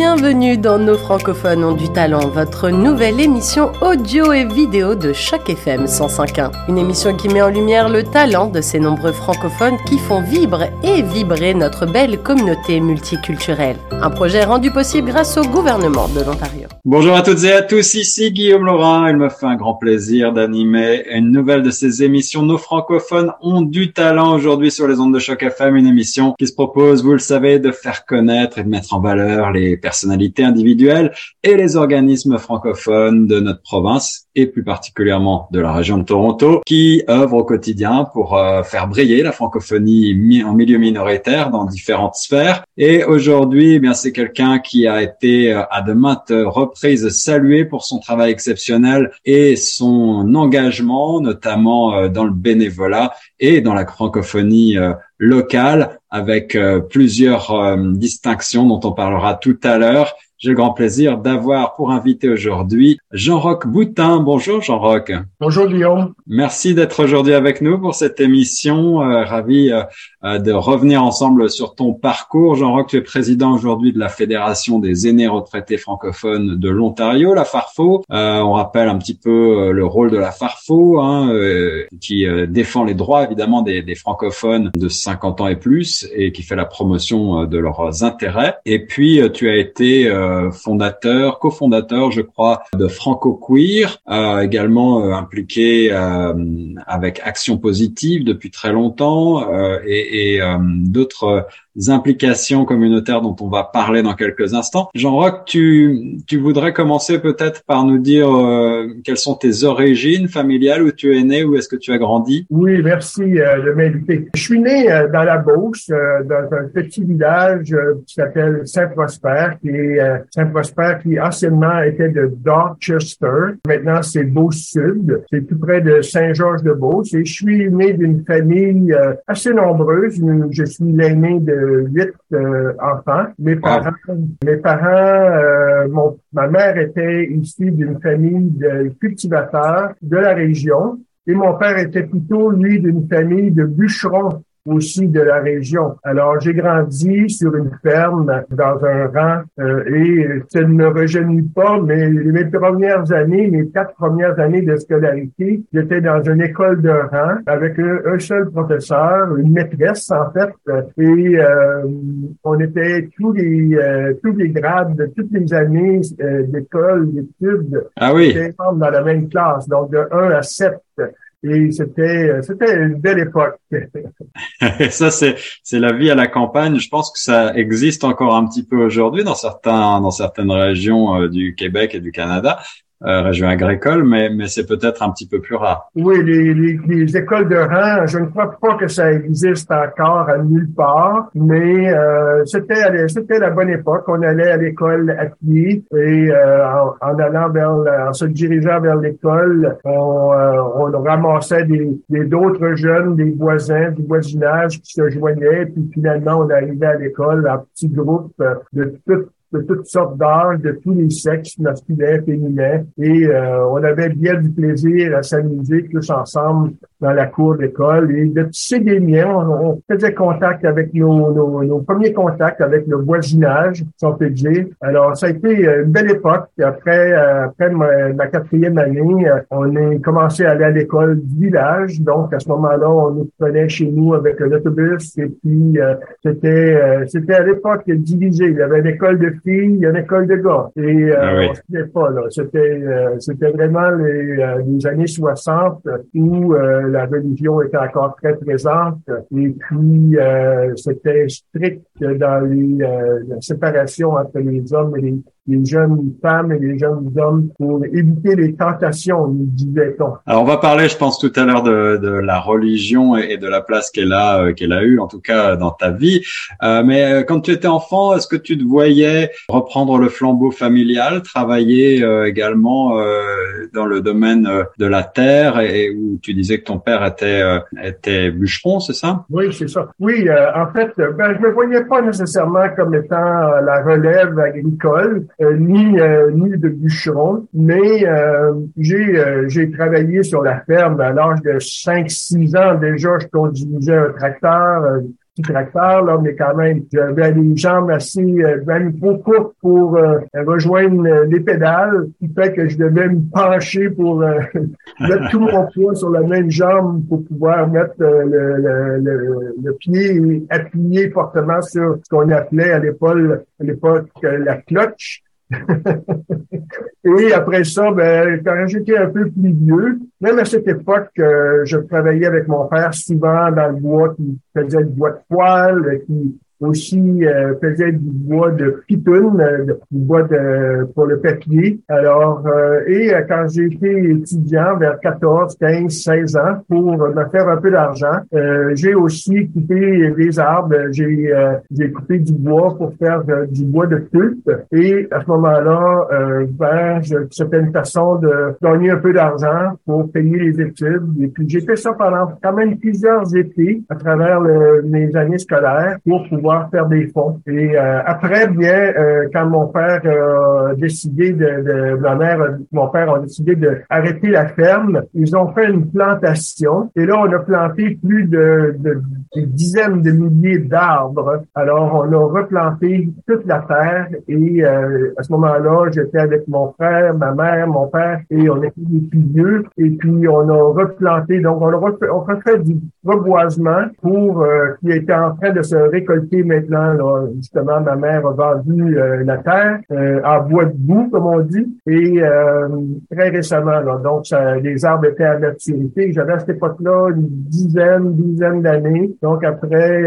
Bienvenue dans Nos francophones ont du talent, votre nouvelle émission audio et vidéo de Choc FM 105.1. Une émission qui met en lumière le talent de ces nombreux francophones qui font vibrer et vibrer notre belle communauté multiculturelle. Un projet rendu possible grâce au gouvernement de l'Ontario. Bonjour à toutes et à tous, ici Guillaume Laurin. Il me fait un grand plaisir d'animer une nouvelle de ces émissions. Nos francophones ont du talent aujourd'hui sur les ondes de Choc FM, une émission qui se propose, vous le savez, de faire connaître et de mettre en valeur les personnalités individuelles et les organismes francophones de notre province et plus particulièrement de la région de Toronto qui œuvrent au quotidien pour euh, faire briller la francophonie en milieu minoritaire dans différentes sphères. Et aujourd'hui, eh bien c'est quelqu'un qui a été euh, à de maintes reprises salué pour son travail exceptionnel et son engagement, notamment euh, dans le bénévolat et dans la francophonie locale avec plusieurs distinctions dont on parlera tout à l'heure. J'ai le grand plaisir d'avoir pour invité aujourd'hui Jean-Roch Boutin. Bonjour Jean-Roch. Bonjour Guillaume. Merci d'être aujourd'hui avec nous pour cette émission. Euh, ravi euh, euh, de revenir ensemble sur ton parcours. Jean-Roch, tu es président aujourd'hui de la Fédération des aînés retraités francophones de l'Ontario, la FARFO. on rappelle un petit peu le rôle de la FARFO, hein, qui défend les droits évidemment des, des, francophones de 50 ans et plus et qui fait la promotion de leurs intérêts. Et puis, tu as été fondateur, cofondateur, je crois, de Franco Queer, euh, également euh, impliqué avec Action Positive depuis très longtemps et, et d'autres implications communautaires dont on va parler dans quelques instants. Jean-Roch, tu, tu voudrais commencer peut-être par nous dire euh, quelles sont tes origines familiales, où tu es né, où est-ce que tu as grandi? Oui, merci euh, de m'inviter. Je suis né euh, dans la Beauce, dans un petit village qui s'appelle Saint-Prosper, qui est Saint-Prosper, qui anciennement était de Dorchester. Maintenant, c'est Beauce-Sud. C'est tout près de Saint-Georges-de-Beauce. Et je suis né d'une famille assez nombreuse. Je suis l'aîné de huit euh, enfants. Mes parents, mes parents, euh, mon, ma mère était issue d'une famille de cultivateurs de la région et mon père était plutôt, lui, d'une famille de bûcherons aussi de la région. Alors, j'ai grandi sur une ferme dans un rang euh, et ça ne me rejeunit pas, mais mes premières années, mes quatre premières années de scolarité, j'étais dans une école de rang avec un, seul professeur, une maîtresse en fait, et euh, on était tous les euh, tous les grades de toutes les années d'école, d'études, ah oui. dans la même classe, donc de 1 à 7. Et c'était, c'était une belle époque. ça, c'est, c'est la vie à la campagne. Je pense que ça existe encore un petit peu aujourd'hui dans certains, dans certaines régions euh, du Québec et du Canada. Euh, région agricole, mais, mais c'est peut-être un petit peu plus rare. Oui, les, les, les, écoles de rang, je ne crois pas que ça existe encore à nulle part, mais euh, c'était c'était la bonne époque. On allait à l'école à pied et euh, en, allant vers, en se dirigeant vers l'école, on, euh, on ramassait des d'autres jeunes, des voisins, du voisinage qui se joignaient, puis finalement on arrivait à l'école en petits groupes de toutes de toutes sortes d'âges, de tous les sexes, masculins, féminins, et euh, on avait bien du plaisir à s'amuser tous ensemble dans la cour d'école. Et de tisser des liens, on, faisait contact avec nos, nos, nos, premiers contacts avec le voisinage, si on peut dire. Alors, ça a été euh, une belle époque. Après, euh, après ma, quatrième année, on a commencé à aller à l'école du village. Donc, à ce moment-là, on nous prenait chez nous avec l'autobus. Et puis, c'était c'était à l'époque divisé. Il y avait une école de filles, une école de gars. Et euh, ah oui. pas, là. C'était, euh, c'était vraiment les, euh, les, années 60 où la religion était encore très présente. Et puis, c'était strict dans les, la séparation entre les hommes et les, les jeunes femmes et les jeunes hommes pour éviter les tentations, nous disait-on. Alors on va parler, je pense, tout à l'heure de, de, la religion et de la place qu'elle a euh, qu'elle a eue, en tout cas dans ta vie. Euh, mais euh, quand tu étais enfant, est-ce que tu te voyais reprendre le flambeau familial, travailler euh, également euh, dans le domaine de la terre et, où tu disais que ton père était était bûcheron, c'est ça? Oui, c'est ça. Oui, en fait, ben, je me voyais pas nécessairement comme étant la relève agricole. Euh, ni euh, ni de bûcheron, mais euh, j'ai j'ai travaillé sur la ferme à l'âge de 5-6 ans déjà. Je conduisais un tracteur petit tracteur, là, mais quand même, j'avais les jambes assez, même trop courtes pour euh, rejoindre les pédales, qui fait que je devais me pencher pour euh, mettre tout mon poids sur la même jambe pour pouvoir mettre le, le, le, pied et appuyer fortement sur ce qu'on appelait à l'époque, à l'époque la cloche. Et après ça, ben, quand j'étais un peu plus vieux, même à cette époque, je travaillais avec mon père souvent dans le bois, qui faisait du bois de poêle, aussi euh, faisait du bois de pitoune, euh, du bois de, pour le papier. Alors, euh, et euh, quand j'ai été étudiant vers 14, 15, 16 ans pour me faire un peu d'argent, j'ai aussi coupé des arbres. J'ai j'ai coupé du bois pour faire du bois de pulpe. Et à ce moment-là, ben, c'était une façon de gagner un peu d'argent pour payer les études. Et puis j'ai fait ça pendant quand même plusieurs étés à travers mes années scolaires pour pouvoir faire des fonds. Et euh, après, bien, euh, quand mon père a décidé de, de, ma mère, mon père a décidé de arrêter la ferme, ils ont fait une plantation. Et là, on a planté plus de, de des dizaines de milliers d'arbres. Alors, on a replanté toute la terre. Et euh, à ce moment-là, j'étais avec mon frère, ma mère, mon père, et on était des vieux. Et puis, on a replanté. Donc, on a refait, on refait du reboisement pour qui était en train de se récolter maintenant, là, justement, ma mère a vendu euh, la terre euh, en bois de boue, comme on dit, et euh, très récemment. Là, donc, ça, les arbres étaient à maturité. J'avais à cette époque-là une dizaine, douzaine d'années. Donc, après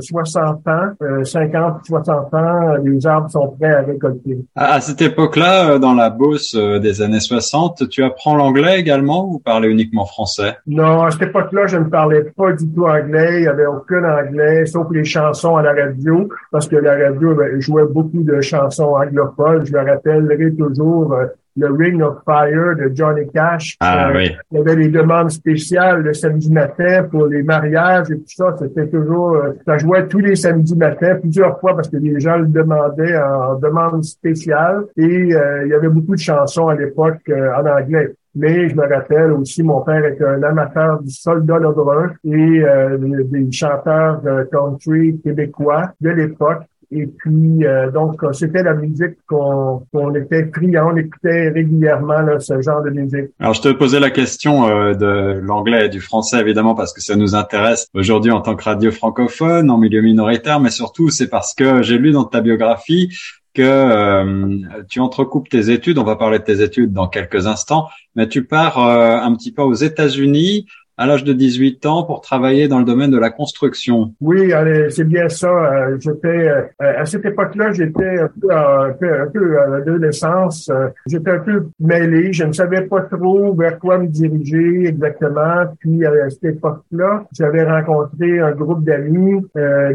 60 ans, 50, 60 ans, les arbres sont prêts à récolter. À, cette époque-là, dans la Beauce des années 60, tu apprends l'anglais également ou parlais uniquement français? Non, à cette époque-là, je ne parlais pas du tout anglais. Il n'y avait aucun anglais, sauf les chansons à la radio, parce que la radio ben, jouait beaucoup de chansons anglophones. Je me rappellerai toujours euh, le Ring of Fire de Johnny Cash. Ah, euh, oui. Il y avait des demandes spéciales le samedi matin pour les mariages et tout ça. C'était toujours, euh, ça jouait tous les samedis matins, plusieurs fois parce que les gens le demandaient en demande spéciale. Et il y avait beaucoup de chansons à l'époque en anglais. Mais je me rappelle aussi, mon père était un amateur du soldat brun et euh, des chanteurs country québécois de l'époque. Et puis, euh, donc, c'était la musique qu'on était friand, on écoutait régulièrement ce genre de musique. Alors, je te posais la question euh, de l'anglais et du français, évidemment, parce que ça nous intéresse aujourd'hui en tant que radio francophone, en milieu minoritaire, mais surtout, c'est parce que j'ai lu dans ta biographie que euh, tu entrecoupes tes études, on va parler de tes études dans quelques instants, mais tu pars euh, un petit peu aux États-Unis à l'âge de 18 ans pour travailler dans le domaine de la construction. Oui, c'est bien ça. Euh, j'étais euh, à cette époque-là, j'étais un peu, un peu, un peu à l'adolescence. Euh, j'étais un peu mêlé. Je ne savais pas trop vers quoi me diriger exactement. Puis à cette époque-là, j'avais rencontré un groupe d'amis,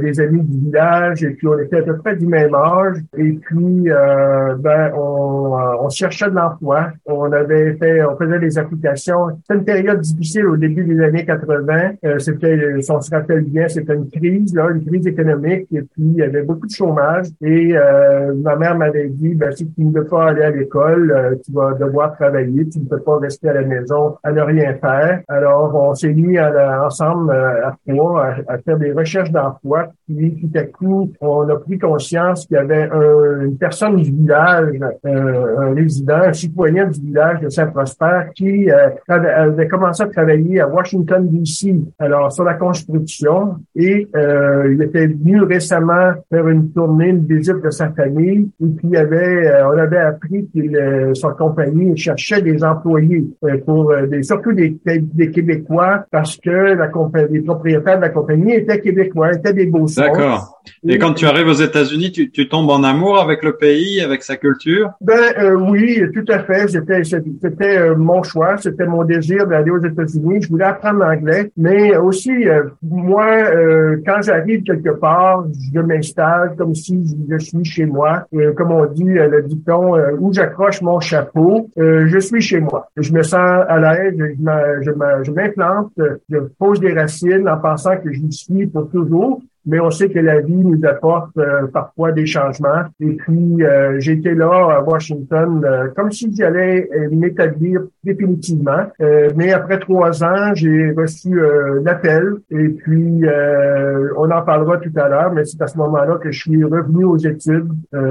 des amis du village, et puis on était à peu près du même âge. Et puis ben on, on cherchait de l'emploi. On avait fait, on faisait des applications. C'était une période difficile au début années 80. Euh, c'était, si on se rappelle bien, c'était une crise, là, une crise économique, et puis il y avait beaucoup de chômage. Et euh, ma mère m'avait dit, ben, si tu ne veux pas aller à l'école, euh, tu vas devoir travailler, tu ne peux pas rester à la maison à ne rien faire. Alors, on s'est mis à ensemble à trois à, faire des recherches d'emploi. Puis, tout à coup, on a pris conscience qu'il y avait une personne du village, un résident, un citoyen du village de Saint-Prosper qui avait commencé à travailler à Washington, D.C., alors sur la construction. Et euh, il était venu récemment faire une tournée, une visite de sa famille. Et puis, il avait, euh, on avait appris que euh, son compagnie cherchait des employés pour des, surtout des, des Québécois parce que la compagnie, les propriétaires de la compagnie étaient Québécois, étaient des beaux D'accord. Et, quand tu arrives aux États-Unis, tu, tu, tombes en amour avec le pays, avec sa culture? Ben oui, tout à fait. C'était c'était mon choix, c'était mon désir d'aller aux États-Unis. Je voulais apprendre l'anglais, mais aussi, euh, moi, euh, quand j'arrive quelque part, je m'installe comme si je suis chez moi. Euh, comme on dit, le dicton, où j'accroche mon chapeau, je suis chez moi. Je me sens à l'aise, je m'implante, je, je pose des racines en pensant que j'y suis pour toujours. Mais on sait que la vie nous apporte parfois des changements. Et puis, j'étais là à Washington comme si j'allais m'établir définitivement. mais après trois ans, j'ai reçu l'appel et puis on en parlera tout à l'heure, mais c'est à ce moment-là que je suis revenu aux études.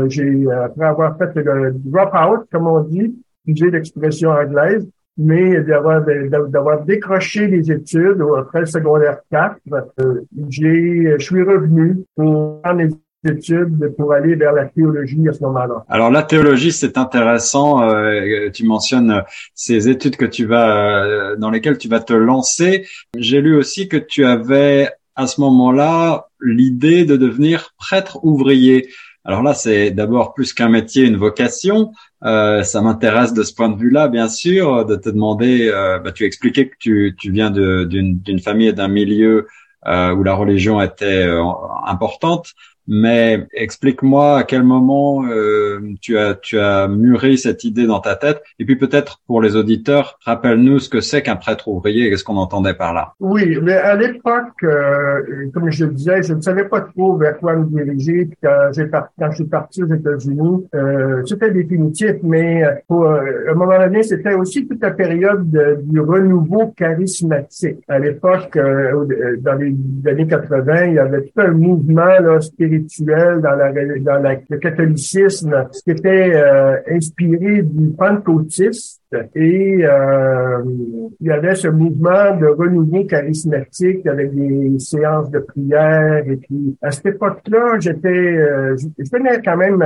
j'ai après avoir fait le drop-out, comme on dit, j'ai l'expression anglaise, mais d'avoir d'avoir décroché les études après le secondaire 4, euh, j'ai je suis revenu pour mes études pour aller vers la théologie à ce moment-là. Alors la théologie, c'est intéressant. Euh, tu mentionnes ces études que tu vas euh, dans lesquelles tu vas te lancer. J'ai lu aussi que tu avais à ce moment-là l'idée de devenir prêtre ouvrier. Alors là, c'est d'abord plus qu'un métier, une vocation. Euh, ça m'intéresse de ce point de vue-là, bien sûr, de te demander. Euh, bah, tu expliquais que tu, tu viens d'une famille et d'un milieu euh, où la religion était euh, importante. Mais explique-moi à quel moment euh, tu as tu as mûri cette idée dans ta tête. Et puis peut-être pour les auditeurs, rappelle-nous ce que c'est qu'un prêtre ouvrier et qu'est-ce qu'on entendait par là. Oui, mais à l'époque, euh, comme je le disais, je ne savais pas trop vers quoi me diriger. quand j'ai quand je suis parti aux États-Unis, euh, c'était définitif. Mais pour, à un moment donné, c'était aussi toute la période du renouveau charismatique. À l'époque, dans les années 80, il y avait tout un mouvement là, spirituel dans, la, dans la, le catholicisme qui était euh, inspiré du pentecôtisme et euh, il y avait ce mouvement de renouveau charismatique avec des séances de prière et puis à cette époque-là j'étais euh, je venais quand même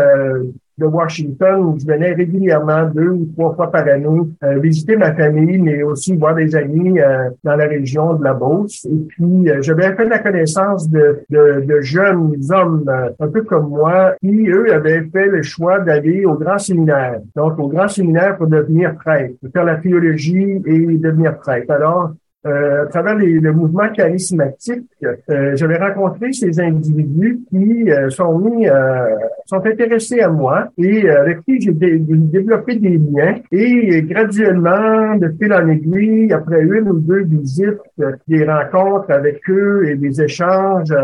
de Washington où je venais régulièrement deux ou trois fois par année euh, visiter ma famille, mais aussi voir des amis euh, dans la région de la Beauce. Et puis, euh, j'avais fait la connaissance de, de, de jeunes hommes un peu comme moi qui, eux, avaient fait le choix d'aller au grand séminaire. Donc, au grand séminaire pour devenir prêtre, pour faire la théologie et devenir prêtre. Alors, euh, à travers les, le mouvement charismatique, euh, j'avais rencontré ces individus qui euh, sont mis, sont intéressés à moi et avec qui j'ai développé des liens. Et graduellement, de fil en aiguille, après une ou deux visites, des rencontres avec eux et des échanges,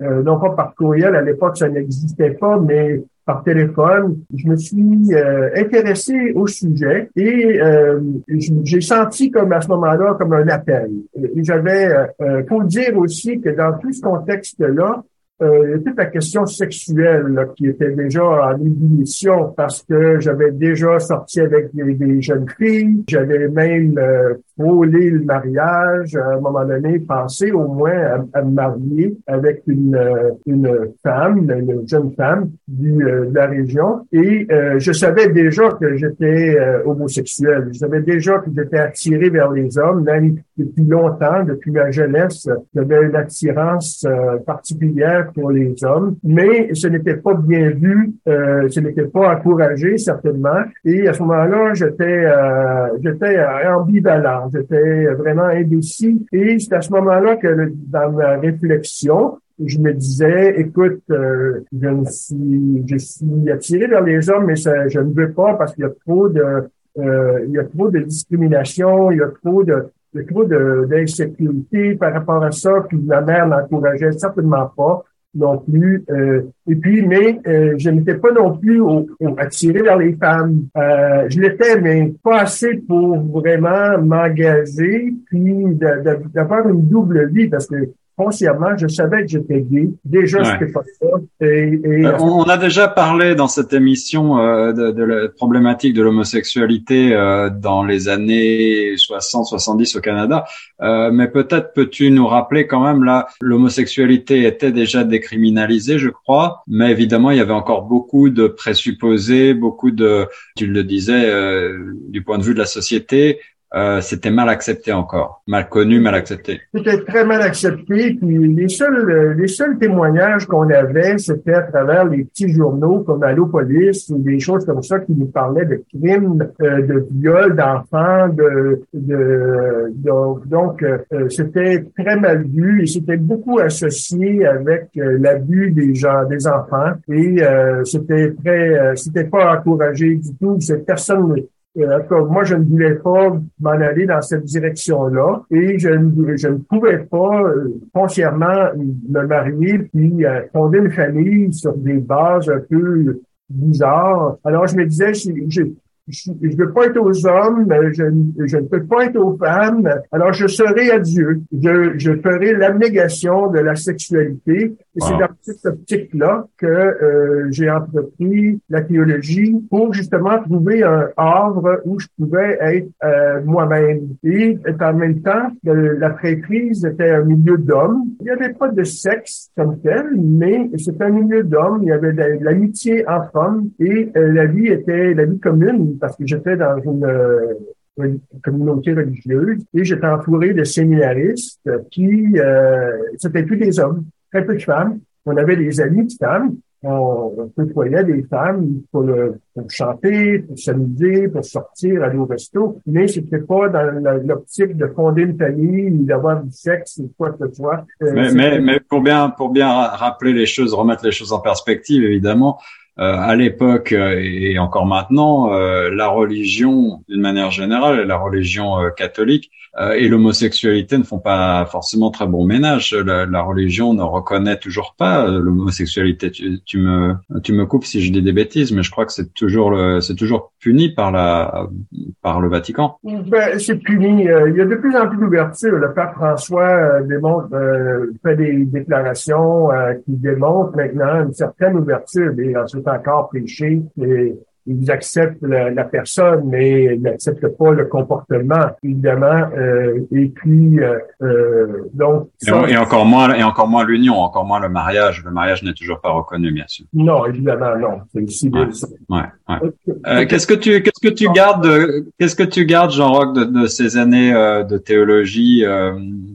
non pas par courriel, à l'époque ça n'existait pas, mais par téléphone. Je me suis euh, intéressé au sujet et euh, j'ai senti comme à ce moment-là comme un appel. J'avais, euh, faut dire aussi que dans tout ce contexte-là, euh, toute la question sexuelle qui était déjà en ébullition parce que j'avais déjà sorti avec des, jeunes filles, j'avais même euh, frôlé le mariage, à un moment donné, pensé au moins à, me marier avec une, euh, une femme, une jeune femme du, euh, de la région. Et je savais déjà que j'étais homosexuel. Je savais déjà que j'étais attiré vers les hommes, même depuis longtemps, depuis ma jeunesse. J'avais une attirance particulière pour les hommes, mais ce n'était pas bien vu, euh, ce n'était pas encouragé certainement. Et à ce moment-là, j'étais euh, j'étais ambivalent, j'étais vraiment indécis. Et c'est à ce moment-là que dans ma réflexion, je me disais, écoute, euh, je, me suis, je suis attiré vers les hommes, mais ça, je ne veux pas parce qu'il y a trop de, euh, il y a trop de discrimination, il y a trop de, trop d'insécurité par rapport à ça, puis ma mère n'encourageait certainement pas non plus. Euh, et puis, mais euh, je n'étais pas non plus au, attiré vers les femmes. Euh, je l'étais, mais pas assez pour vraiment m'engager, puis d'avoir une double vie, parce que consciemment, je savais que j'étais gay. Déjà, c'était pas ça. Et, et, euh, on a déjà parlé dans cette émission euh, de, de, la problématique de l'homosexualité euh, dans les années 60-70 au Canada. Euh, mais peut-être peux-tu nous rappeler quand même là, l'homosexualité était déjà décriminalisée, je crois. Mais évidemment, il y avait encore beaucoup de présupposés, beaucoup de, tu le disais, du point de vue de la société, euh, c'était mal accepté encore, mal connu, mal accepté. C'était très mal accepté. Puis les seuls, euh, les seuls témoignages qu'on avait, c'était à travers les petits journaux comme Allopolis ou des choses comme ça qui nous parlaient de crimes, euh, de viols d'enfants, de, de, donc c'était très mal vu et c'était beaucoup associé avec l'abus des gens, des enfants et c'était très, c'était pas encouragé du tout. Cette personne euh, moi, je ne voulais pas m'en aller dans cette direction-là et je ne, je ne pouvais pas euh, foncièrement me marier puis euh, fonder une famille sur des bases un peu bizarres. Alors, je me disais, je, je ne veux pas être aux hommes, je, je, ne peux pas être aux femmes, alors je serai à Dieu. Je, je ferai l'abnégation de la sexualité. Et c'est dans cette optique-là que euh, j'ai entrepris la théologie pour justement trouver un havre où je pouvais être euh, moi-même. Et, en même temps, la prêtrise était un milieu d'hommes. Il n'y avait pas de sexe comme tel, mais c'était un milieu d'hommes. Il y avait de l'amitié en femmes et euh, la vie était la vie commune parce que j'étais dans une, euh, communauté religieuse et j'étais entouré de séminaristes qui, euh, c'était plus des hommes, très peu de femmes. On avait des amis de femmes. On, côtoyait des femmes pour, le, pour chanter, pour s'amuser, pour sortir, aller au resto, mais c'était pas dans l'optique de fonder une famille, d'avoir du sexe ou quoi que ce soit. Euh, mais, mais, mais, pour bien pour bien rappeler les choses, remettre les choses en perspective, évidemment, à l'époque euh, et encore maintenant, euh, la religion, d'une manière générale, la religion catholique et l'homosexualité ne font pas forcément très bon ménage. La, religion ne reconnaît toujours pas l'homosexualité. Tu, me, tu me coupes si je dis des bêtises, mais je crois que c'est toujours c'est toujours puni par la, par le Vatican. Ben, c'est puni. Il y a de plus en plus d'ouverture. Le pape François démontre, fait des déclarations qui démontrent maintenant une certaine ouverture. Et ensuite, encore péché et ils acceptent la, personne, mais ils n'acceptent pas le comportement, évidemment. Euh, et puis, euh, euh donc... et, encore moins, et encore moins l'union, encore moins le mariage. Le mariage n'est toujours pas reconnu, bien sûr. Non, évidemment, non. C'est ouais, ouais, ouais. Euh, qu'est-ce que tu, qu'est-ce que tu gardes, qu'est-ce que tu gardes, Jean-Roch, de, de, ces années de théologie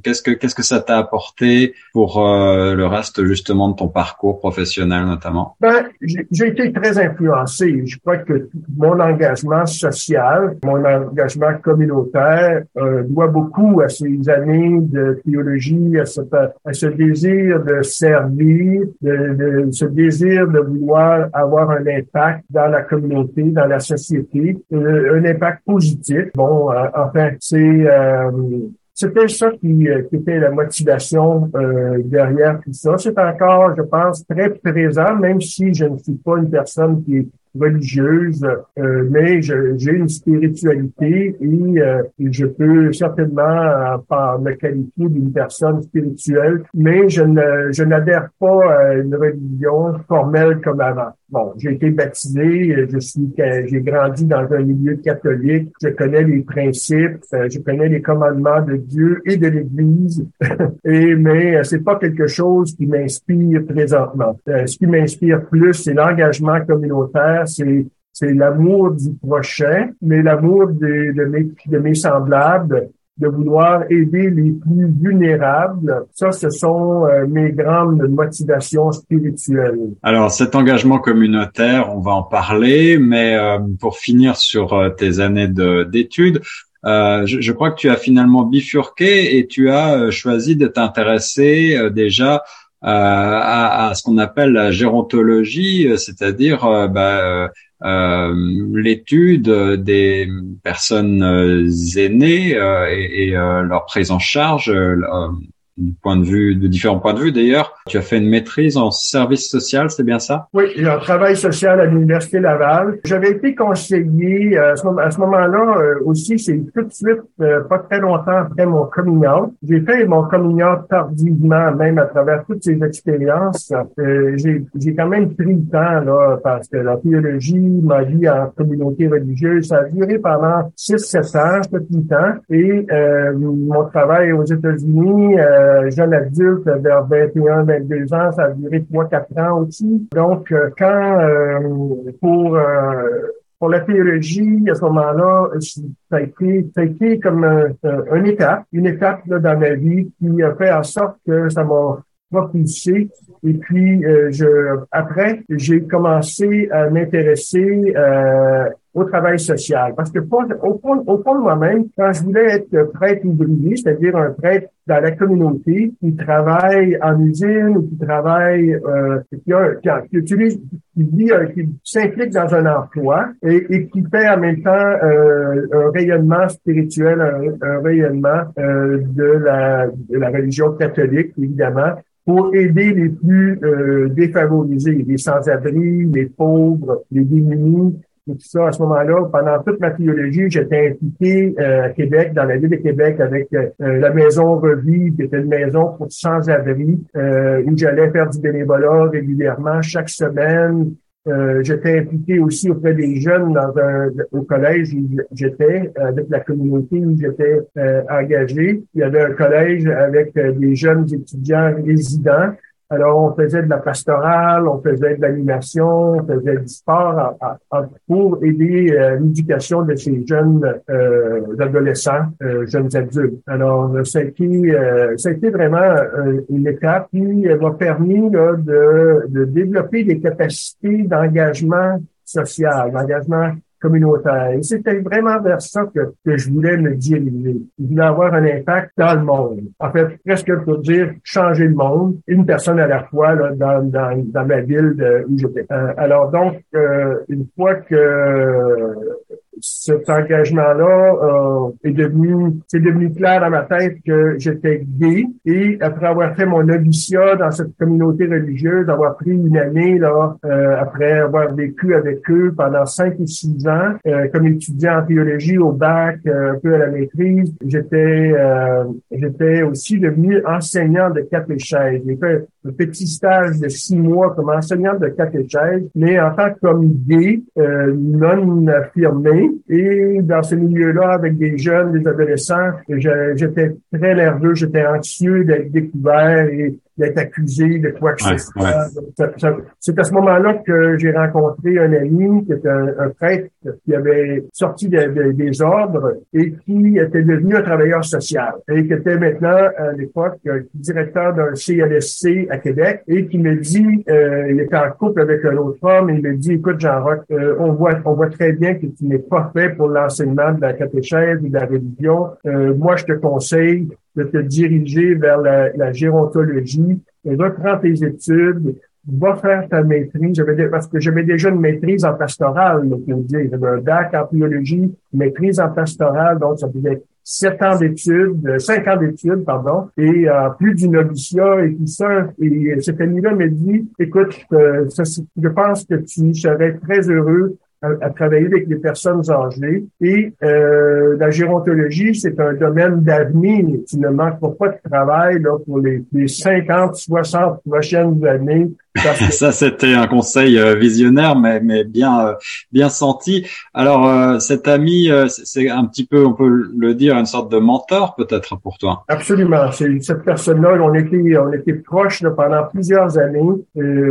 Qu'est-ce que, qu'est-ce que ça t'a apporté pour le reste justement de ton parcours professionnel, notamment? Ben, j'ai été très influencé. Je crois que mon engagement social, mon engagement communautaire euh, doit beaucoup à ces années de théologie, à, à ce désir de servir, de, de, ce désir de vouloir avoir un impact dans la communauté, dans la société, euh, un impact positif. Bon, euh, enfin, c'est euh, c'était ça qui, qui, était la motivation euh, derrière tout ça. C'est encore, je pense, très présent, même si je ne suis pas une personne qui est religieuse, euh, mais j'ai une spiritualité et, euh, je peux certainement euh, pas me qualifier d'une personne spirituelle, mais je ne je n'adhère pas à une religion formelle comme avant. Bon, j'ai été baptisé, je suis j'ai grandi dans un milieu catholique, je connais les principes, je connais les commandements de Dieu et de l'Église, et mais c'est pas quelque chose qui m'inspire présentement. ce qui m'inspire plus, c'est l'engagement communautaire c'est c'est l'amour du prochain, mais l'amour de, mes, semblables, de vouloir aider les plus vulnérables. Ça, ce sont euh, mes grandes motivations spirituelles. Alors, cet engagement communautaire, on va en parler, mais euh, pour finir sur euh, tes années d'études, je, je, crois que tu as finalement bifurqué et tu as choisi de t'intéresser déjà euh, à, à, ce qu'on appelle la gérontologie, euh, c'est-à-dire euh, bah, l'étude des personnes aînées et, et leur prise en charge du point de vue, de différents points de vue d'ailleurs. Tu as fait une maîtrise en service social, c'est bien ça? Oui, j'ai un travail social à l'Université Laval. J'avais été conseiller euh, à ce moment-là euh, aussi, c'est tout de suite, euh, pas très longtemps après mon coming out. J'ai fait mon coming out tardivement, même à travers toutes ces expériences. j'ai quand même pris le temps, là, parce que la théologie, ma vie en communauté religieuse, ça a duré pendant 6-7 ans, tout le temps. Et mon travail aux États-Unis, euh, jeune adulte vers 21, 22 ans, ça a duré 3-4 ans aussi. Donc, euh, quand euh, pour pour la théologie, à ce moment-là, ça a été, ça a été comme une étape, une étape là, dans ma vie qui a fait en sorte que ça m'a propulsé. Et puis, je, après, j'ai commencé à m'intéresser au travail social. Parce que au fond, au fond de moi-même, quand je voulais être prêtre ouvrier, c'est-à-dire un prêtre dans la communauté qui travaille en usine ou qui travaille, euh, qui, utilise, qui vit, euh, qui s'implique dans un emploi et, et, qui fait en même temps euh, un rayonnement spirituel, un, rayonnement euh, de, la, de la religion catholique, évidemment, pour aider les plus euh, défavorisés, les sans-abri, les pauvres, les démunis, tout ça, à ce moment-là, pendant toute ma théologie, j'étais impliqué euh, à Québec, dans la ville de Québec, avec euh, la maison Revie, qui était une maison pour sans-abri, euh, où j'allais faire du bénévolat régulièrement chaque semaine. j'étais impliqué aussi auprès des jeunes dans un, au collège où j'étais, avec la communauté où j'étais engagé. Il y avait un collège avec des jeunes étudiants résidents alors, on faisait de la pastorale, on faisait de l'animation, on faisait du sport pour aider euh, l'éducation de ces jeunes euh, adolescents, euh, jeunes adultes. Alors, ça a été, ça a été vraiment une étape qui m'a permis là, de, de développer des capacités d'engagement social, d'engagement communautaire. Et c'était vraiment vers ça que, que je voulais me diriger. Je voulais avoir un impact dans le monde. En fait, presque pour dire changer le monde, une personne à la fois là, dans, dans, dans ma ville où j'étais. Euh, alors donc, euh, une fois que cet engagement-là euh, est devenu, c'est devenu clair dans ma tête que j'étais gay. Et après avoir fait mon noviciat dans cette communauté religieuse, avoir pris une année là, euh, après avoir vécu avec eux pendant cinq ou six ans, euh, comme étudiant en théologie au bac, un peu à la maîtrise, j'étais, j'étais aussi devenu enseignant de catéchèse. J'ai fait un petit stage de six mois comme enseignant de catéchèse, mais en tant que gay, non affirmé, et dans ce milieu-là, avec des jeunes, des adolescents, j'étais très nerveux, j'étais anxieux d'être découvert d'être accusé de quoi que ce soit. C'est à ce moment-là que j'ai rencontré un ami qui était un, prêtre qui avait sorti des ordres et qui était devenu un travailleur social et qui était maintenant à l'époque directeur d'un CLSC à Québec et qui me dit, euh, il était en couple avec un autre homme et il me dit, écoute Jean-Roch, euh, on voit on voit très bien que tu n'es pas fait pour l'enseignement de la catéchèse ou de la religion. Euh, moi, je te conseille de te diriger vers la, la gérontologie, reprends tes études, va faire ta maîtrise. J'avais parce que j'avais déjà une maîtrise en pastoral, dire. J'avais un bac en biologie, maîtrise en pastoral, donc ça faisait sept ans d'études, euh, cinq ans d'études, pardon, et euh, plus du noviciat et tout ça. Et cet ami-là me dit, écoute, euh, je pense que tu serais très heureux à, travailler avec les personnes âgées. Et euh, la gérontologie, c'est un domaine d'avenir. Tu ne manques pas de travail là, pour les, les 50, 60 prochaines années Ça, c'était un conseil euh, visionnaire, mais, mais bien, euh, bien senti. Alors, euh, cet ami, c'est un petit peu, on peut le dire, une sorte de mentor peut-être pour toi. Absolument. C'est cette personne-là, on était, on était proches pendant plusieurs années.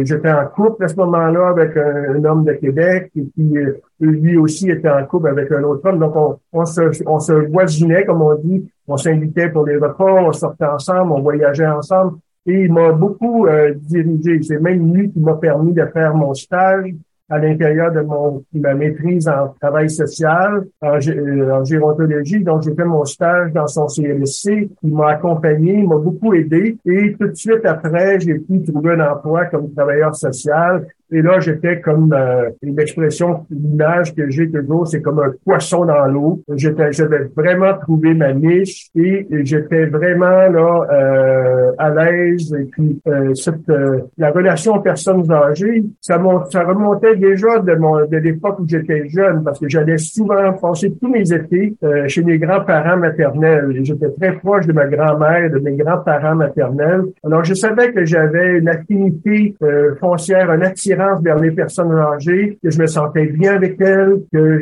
J'étais en couple à ce moment-là avec un, homme de Québec et puis lui aussi était en couple avec un autre homme. Donc, on, on, se, on se voisinait, comme on dit. On s'invitait pour les repas, on sortait ensemble, on voyageait ensemble. Et il m'a beaucoup euh, dirigé. C'est même lui qui m'a permis de faire mon stage à l'intérieur de mon ma maîtrise en travail social, en, euh, en gérontologie. Donc, j'ai fait mon stage dans son CLSC. Il m'a accompagné, il m'a beaucoup aidé. Et tout de suite après, j'ai pu trouver un emploi comme travailleur social. Et là, j'étais comme euh, une expression, l'image que j'ai toujours, c'est comme un poisson dans l'eau. J'étais, j'avais vraiment trouvé ma niche et, j'étais vraiment là euh, à l'aise. Et puis euh, cette, euh, la relation aux personnes âgées, ça, ça remontait déjà de mon de l'époque où j'étais jeune, parce que j'allais souvent passer tous mes étés chez mes grands-parents maternels. J'étais très proche de ma grand-mère, de mes grands-parents maternels. Alors, je savais que j'avais une affinité foncière, un attirance vers les personnes âgées, que je me sentais bien avec elles, que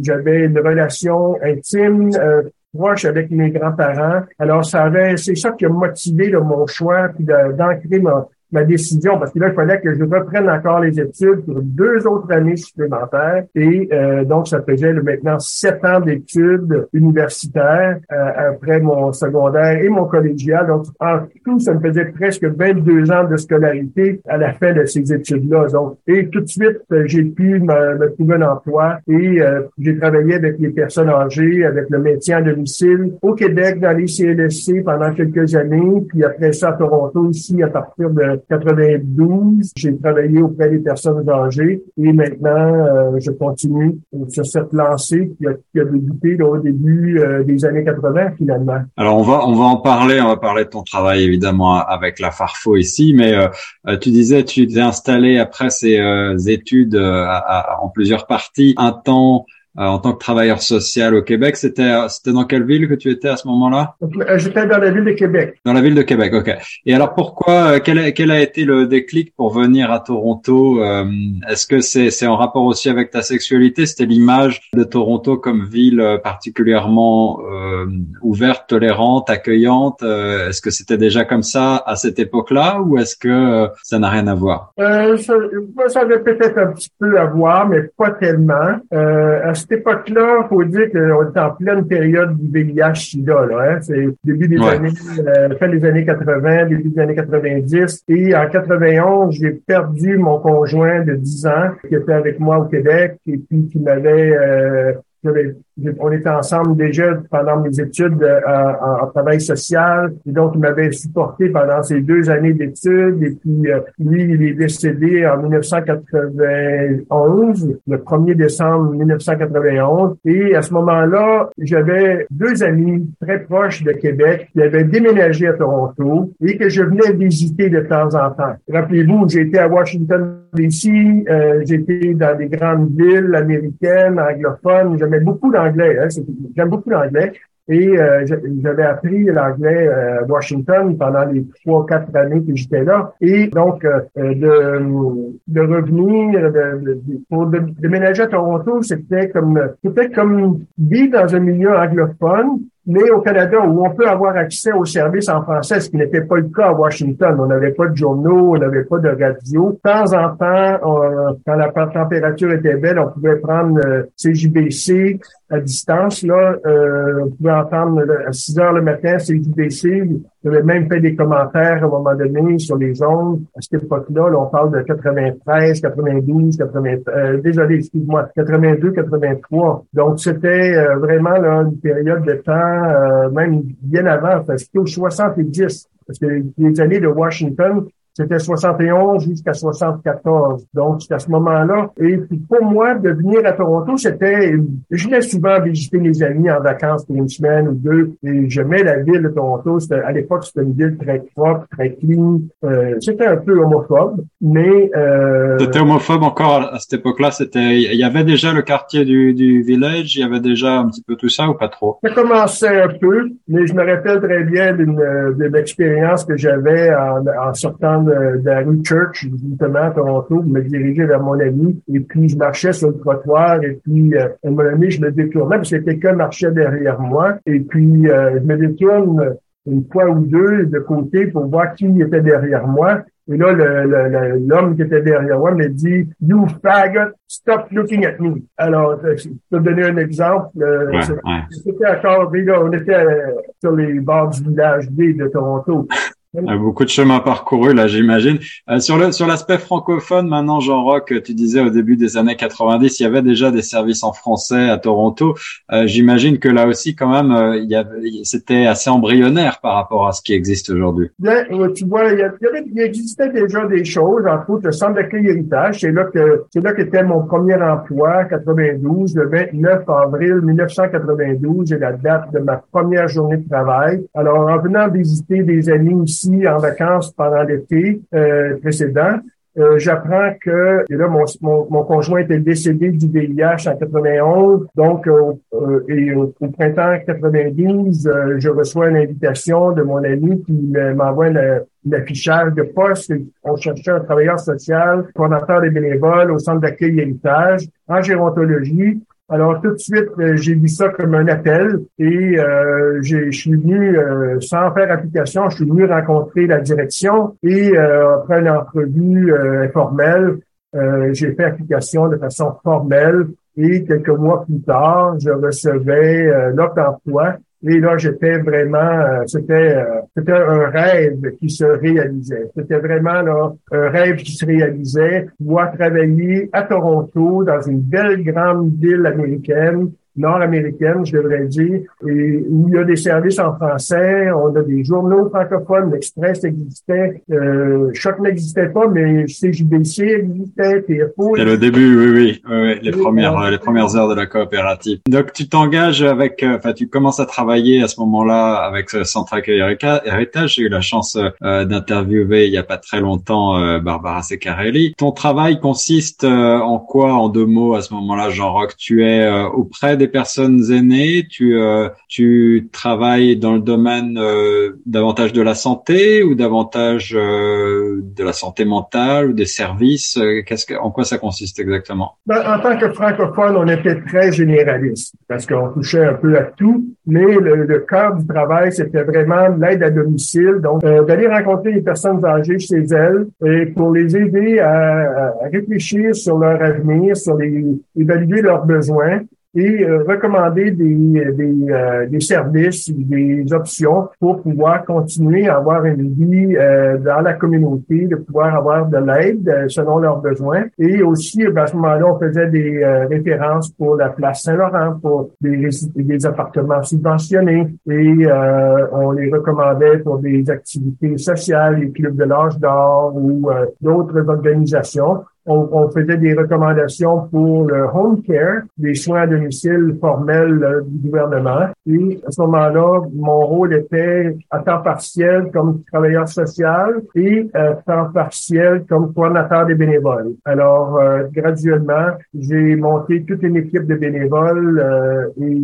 j'avais une relation intime, euh, proche avec mes grands-parents. Alors, ça avait, c'est ça qui a motivé mon choix, puis d'ancrer ma décision parce que là, il fallait que je reprenne encore les études pour deux autres années supplémentaires. Et euh, donc, ça faisait maintenant sept ans d'études universitaires euh, après mon secondaire et mon collégial. Donc, en tout, ça me faisait presque 22 ans de scolarité à la fin de ces études-là. Donc, et tout de suite, j'ai pu me, trouver un emploi et euh, j'ai travaillé avec les personnes âgées, avec le maintien à domicile au Québec, dans les CLSC pendant quelques années. Puis après ça, à Toronto, ici, à partir de 92, j'ai travaillé auprès des personnes âgées et maintenant, euh, je continue sur cette lancée qui a, qui débuté au début euh, des années 80 finalement. Alors on va on va en parler, on va parler de ton travail évidemment avec la Farfo ici, mais euh, tu disais tu t'es installé après ces études en plusieurs parties un temps euh, en tant que travailleur social au Québec. C'était euh, c'était dans quelle ville que tu étais à ce moment-là? Euh, J'étais dans la ville de Québec. Dans la ville de Québec, ok. Et alors pourquoi quel a, quel a été le déclic pour venir à Toronto Est-ce que c'est c'est en rapport aussi avec ta sexualité? C'était l'image de Toronto comme ville particulièrement ouverte, tolérante, accueillante. Est-ce que c'était déjà comme ça à cette époque-là ou est-ce que ça n'a rien à voir? Euh, ça, ça avait peut-être un petit peu à voir, mais pas tellement. Euh, cette époque-là, faut dire qu'on est en pleine période du VIH-Sida. Là, hein? C'est début des années, euh, fin des années 80, début des années 90. Et en 91, j'ai perdu mon conjoint de 10 ans qui était avec moi au Québec et puis qui m'avait euh, on était ensemble déjà pendant mes études euh, en, travail social. Et donc, il m'avait supporté pendant ces deux années d'études. Et puis, euh, lui, il est décédé en 1991, le 1er décembre 1991. Et à ce moment-là, j'avais deux amis très proches de Québec qui avaient déménagé à Toronto et que je venais visiter de temps en temps. Rappelez-vous, été à Washington DC, euh, j'étais dans des grandes villes américaines, anglophones. J'aimais beaucoup l'anglais. Hein, J'aime beaucoup l'anglais. Et euh, j'avais appris l'anglais euh, à Washington pendant les trois, quatre années que j'étais là. Et donc, euh, de, de revenir, de, pour déménager à Toronto, c'était comme c'était comme vivre dans un milieu anglophone, mais au Canada, où on peut avoir accès aux services en français, ce qui n'était pas le cas à Washington. On n'avait pas de journaux, on n'avait pas de radio. De temps en temps, quand la température était belle, on pouvait prendre CJBC à distance. Là, euh, on pouvait entendre à 6 heures le matin CJBC. J'avais même fait des commentaires à un moment donné sur les ondes. À cette époque-là, on parle de 93, 92, 80, euh, désolé, excuse-moi, 82, 83. Donc, c'était euh, vraiment là, une période de temps, euh, même bien avant, c'était au 70. Parce que les années de Washington, c'était 71 jusqu'à 74. Donc, à ce moment-là. Et puis, pour moi, de venir à Toronto, c'était... Je venais souvent visiter mes amis en vacances pour une semaine ou deux. Et j'aimais la ville de Toronto. À l'époque, c'était une ville très propre, très clean. Euh, c'était un peu homophobe, mais... Euh... C'était homophobe encore à cette époque-là. C'était... Il y avait déjà le quartier du, du village. Il y avait déjà un petit peu tout ça ou pas trop? Ça commençait un peu, mais je me rappelle très bien d'une, de l'expérience que j'avais en, en sortant de, la rue Church, justement, à Toronto, me vers mon ami, et puis je marchais sur le trottoir, et puis euh, mon ami, je me détournais, parce que quelqu'un marchait derrière moi, et puis euh, je me détourne une fois ou deux de côté pour voir qui était derrière moi. Et là, l'homme qui était derrière moi me dit « You faggot, stop looking at me ». Alors, euh, je peux donner un exemple. C'était encore, on était sur les bords du village D de Toronto. Beaucoup de chemin parcouru là, j'imagine. Euh, sur le sur l'aspect francophone, maintenant, Jean Roch, tu disais au début des années 90, il y avait déjà des services en français à Toronto. Euh, j'imagine que là aussi, quand même, euh, il y avait, c'était assez embryonnaire par rapport à ce qui existe aujourd'hui. Bien, tu vois, il, y avait, il existait déjà des choses, entre autres le centre d'accueil héritage. C'est là que c'est là qu'était mon premier emploi, 92, le 29 avril 1992, c'est la date de ma première journée de travail. Alors, en venant visiter des amis aussi en vacances pendant l'été euh, précédent. Euh, j'apprends que et là mon, mon, conjoint était décédé du VIH en 91, donc euh, au, printemps 92, je reçois une invitation de mon ami qui m'envoie l'affichage de poste. On cherchait un travailleur social, coordinateur des bénévoles au centre d'accueil héritage en gérontologie. Alors tout de suite, j'ai vu ça comme un appel et je suis venu sans faire application, je suis venu rencontrer la direction et après une entrevue informelle, j'ai fait application de façon formelle et quelques mois plus tard, je recevais euh, l'offre d'emploi. Et là, j'étais vraiment, euh, c'était, euh, c'était un rêve qui se réalisait. C'était vraiment là, un rêve qui se réalisait. Moi, travailler à Toronto, dans une belle grande ville américaine, nord-américaine, je devrais dire, et où il y a des services en français, on a des journaux francophones, l'Express existait, euh, Choc n'existait pas, mais CJBC existait, TFO. C'était le début, oui, oui, oui, les premières, les premières heures de la coopérative. Donc, tu t'engages avec, euh, enfin, tu commences à travailler à ce moment-là avec Centre Accueil Héritage. J'ai eu la chance euh, d'interviewer il y a pas très longtemps euh, Barbara Secarelli. Ton travail consiste en quoi, en deux mots, à ce moment-là, Jean-Roch? Tu es auprès des personnes aînées, tu euh, tu travailles dans le domaine euh, davantage de la santé ou davantage euh, de la santé mentale ou des services. Qu'est-ce que, en quoi ça consiste exactement? Ben, En tant que francophone, on était très généraliste parce qu'on touchait un peu à tout, mais le, le cœur du travail, c'était vraiment l'aide à domicile, donc d'aller rencontrer les personnes âgées chez elles et pour les aider à, à réfléchir sur leur avenir, sur les évaluer leurs besoins et euh, recommander des, des, euh, des, services, des options pour pouvoir continuer à avoir une vie euh, dans la communauté, de pouvoir avoir de l'aide selon leurs besoins. Et aussi, ben, à ce moment-là, on faisait des références pour la place Saint-Laurent, pour des, des appartements subventionnés et on les recommandait pour des activités sociales, les clubs de l'âge d'or ou d'autres organisations on, faisait des recommandations pour le home care, les soins à domicile formels euh, du gouvernement. Et à ce moment-là, mon rôle était à temps partiel comme travailleur social et à temps partiel comme coordinateur des bénévoles. Alors, euh, graduellement, j'ai monté toute une équipe de bénévoles euh, et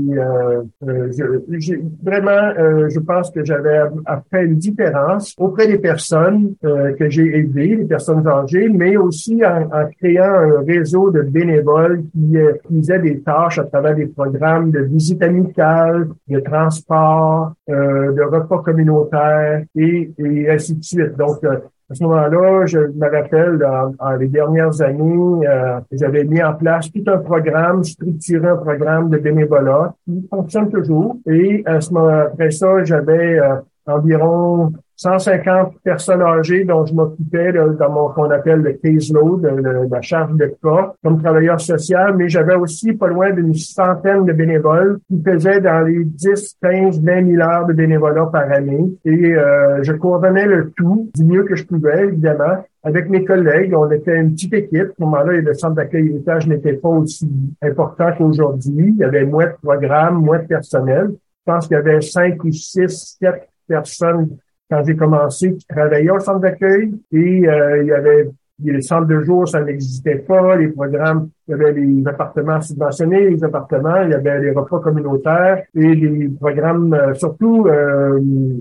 je, vraiment, je pense que j'avais fait une différence auprès des personnes que j'ai aidées, les personnes âgées, mais aussi en, en créant un réseau de bénévoles qui, euh, faisaient des tâches à travers des programmes de visite amicale, de transport, euh, de repas communautaires et, et ainsi de suite. Donc, euh, à ce moment-là, je me rappelle, dans, les dernières années, euh, j'avais mis en place tout un programme, structuré un programme de bénévolat qui fonctionne toujours. Et à ce moment, après ça, j'avais environ 150 personnes âgées dont je m'occupais dans mon qu'on appelle le caseload, la charge de cas, comme travailleur social, mais j'avais aussi pas loin d'une centaine de bénévoles qui faisaient dans les 10, 15, 20 000 heures de bénévolat par année. Et euh, je coordonnais le tout du mieux que je pouvais, évidemment. Avec mes collègues, on était une petite équipe. À ce moment-là, le centre d'accueil héritage n'était pas aussi important qu'aujourd'hui. Il y avait moins de programmes, moins de personnel. Je pense qu'il y avait cinq ou six, sept personnes quand j'ai commencé, qui travaillais au centre d'accueil et euh, il y avait les centres de jour, ça n'existait pas, les programmes il y avait les appartements subventionnés, les appartements, il y avait les repas communautaires et les programmes euh, surtout euh,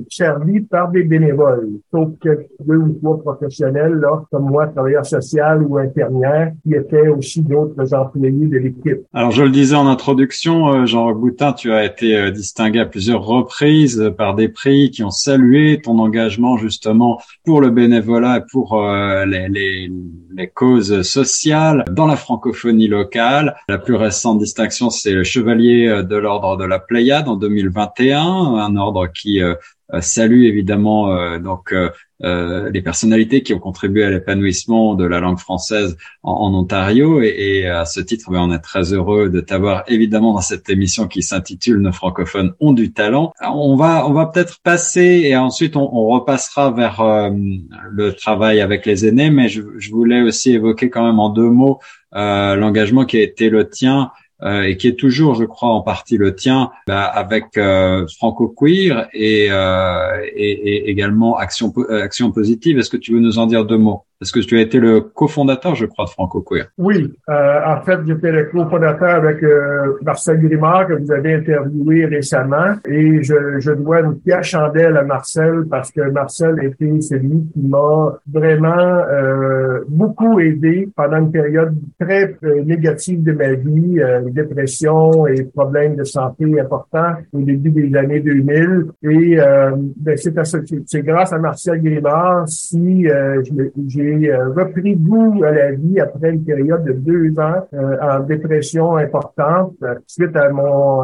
servis par des bénévoles, sauf que deux ou trois professionnels, là, comme moi, travailleurs social ou infirmière, qui étaient aussi d'autres employés de l'équipe. Alors, je le disais en introduction, euh, Jean Boutin, tu as été distingué à plusieurs reprises par des prix qui ont salué ton engagement justement pour le bénévolat et pour les, les, les causes sociales dans la francophonie locale. La plus récente distinction, c'est le chevalier euh, de l'ordre de la Pléiade en 2021, un ordre qui euh, euh, salue évidemment donc les personnalités qui ont contribué à l'épanouissement de la langue française en, Ontario et, à ce titre ben, on est très heureux de t'avoir évidemment dans cette émission qui s'intitule Nos francophones ont du talent. On va on va peut-être passer et ensuite on, repassera vers le travail avec les aînés mais je, je voulais aussi évoquer quand même en deux mots euh, l'engagement qui a été le tien euh, et qui est toujours, je crois, en partie le tien, bah, avec euh, Franco Queer et, euh, et, et, également Action, Action Positive. Est-ce que tu veux nous en dire deux mots? Parce que tu as été le cofondateur, je crois, de Franco Queer. Oui, euh, en fait, j'étais le cofondateur avec euh, Marcel Grimard que vous avez interviewé récemment, et je, je dois une pierre chandelle à Marcel parce que Marcel était celui qui m'a vraiment beaucoup aidé pendant une période très négative de ma vie, dépression et problèmes de santé importants au début des années 2000. Et ben, c'est grâce à Martial Grimard si j'ai repris goût à la vie après une période de deux ans en dépression importante suite à mon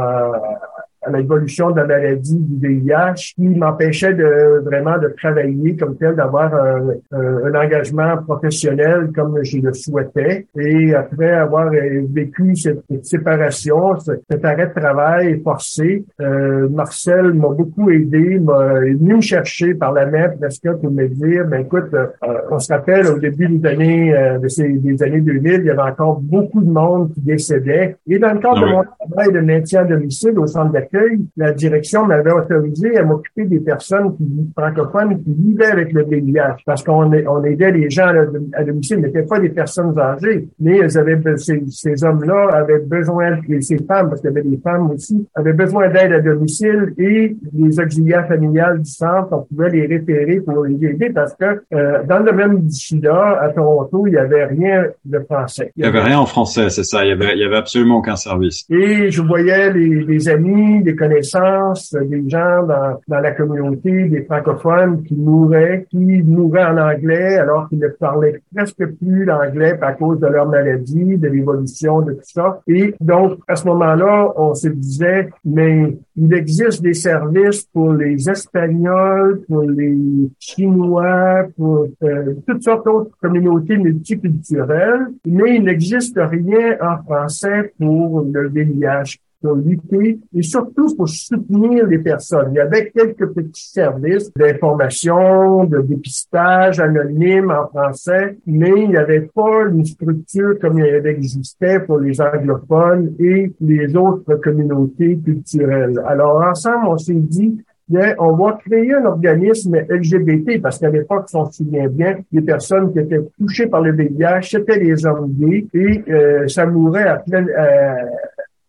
à l'évolution de la maladie du VIH qui m'empêchait de vraiment de travailler comme tel, d'avoir un, un, engagement professionnel comme je le souhaitais. Et après avoir vécu cette, séparation, cet arrêt de travail forcé, euh, Marcel m'a beaucoup aidé, m'a venu me chercher par la main presque pour me dire, ben écoute, euh, on se rappelle au début des années, euh, de ces, des années 2000, il y avait encore beaucoup de monde qui décédait. Et dans le cadre de mon travail de maintien à domicile au centre d'accueil, la direction m'avait autorisé à m'occuper des personnes qui, francophones qui vivaient avec le VIH parce qu'on on aidait les gens à, domicile, n'étaient pas des personnes âgées, mais elles avaient, ces, ces hommes-là avaient besoin, et ces femmes, parce qu'il y avait des femmes aussi, avaient besoin d'aide à domicile et les auxiliaires familiales du centre, on pouvait les référer pour les aider parce que euh, dans le même du SIDA, à Toronto, il n'y avait rien de français. Il n'y avait rien en français, c'est ça. Il y avait, il y avait absolument aucun service. Et je voyais les, les amis, les connaissances des gens dans, dans la communauté, des francophones qui mouraient, qui mouraient en anglais alors qu'ils ne parlaient presque plus l'anglais à cause de leur maladie, de l'évolution, de tout ça. Et donc, à ce moment-là, on se disait, mais il existe des services pour les Espagnols, pour les Chinois, pour euh, toutes sortes d'autres communautés multiculturelles, mais il n'existe rien en français pour le VIH pour lutter et surtout pour soutenir les personnes. Il y avait quelques petits services d'information, de dépistage anonyme en français, mais il n'y avait pas une structure comme il existait pour les anglophones et les autres communautés culturelles. Alors ensemble, on s'est dit Bien, on va créer un organisme LGBT parce qu'à l'époque, si on se souvient bien, les personnes qui étaient touchées par le VIH, c'était les hommes gays et euh, ça mourait à pleine, euh,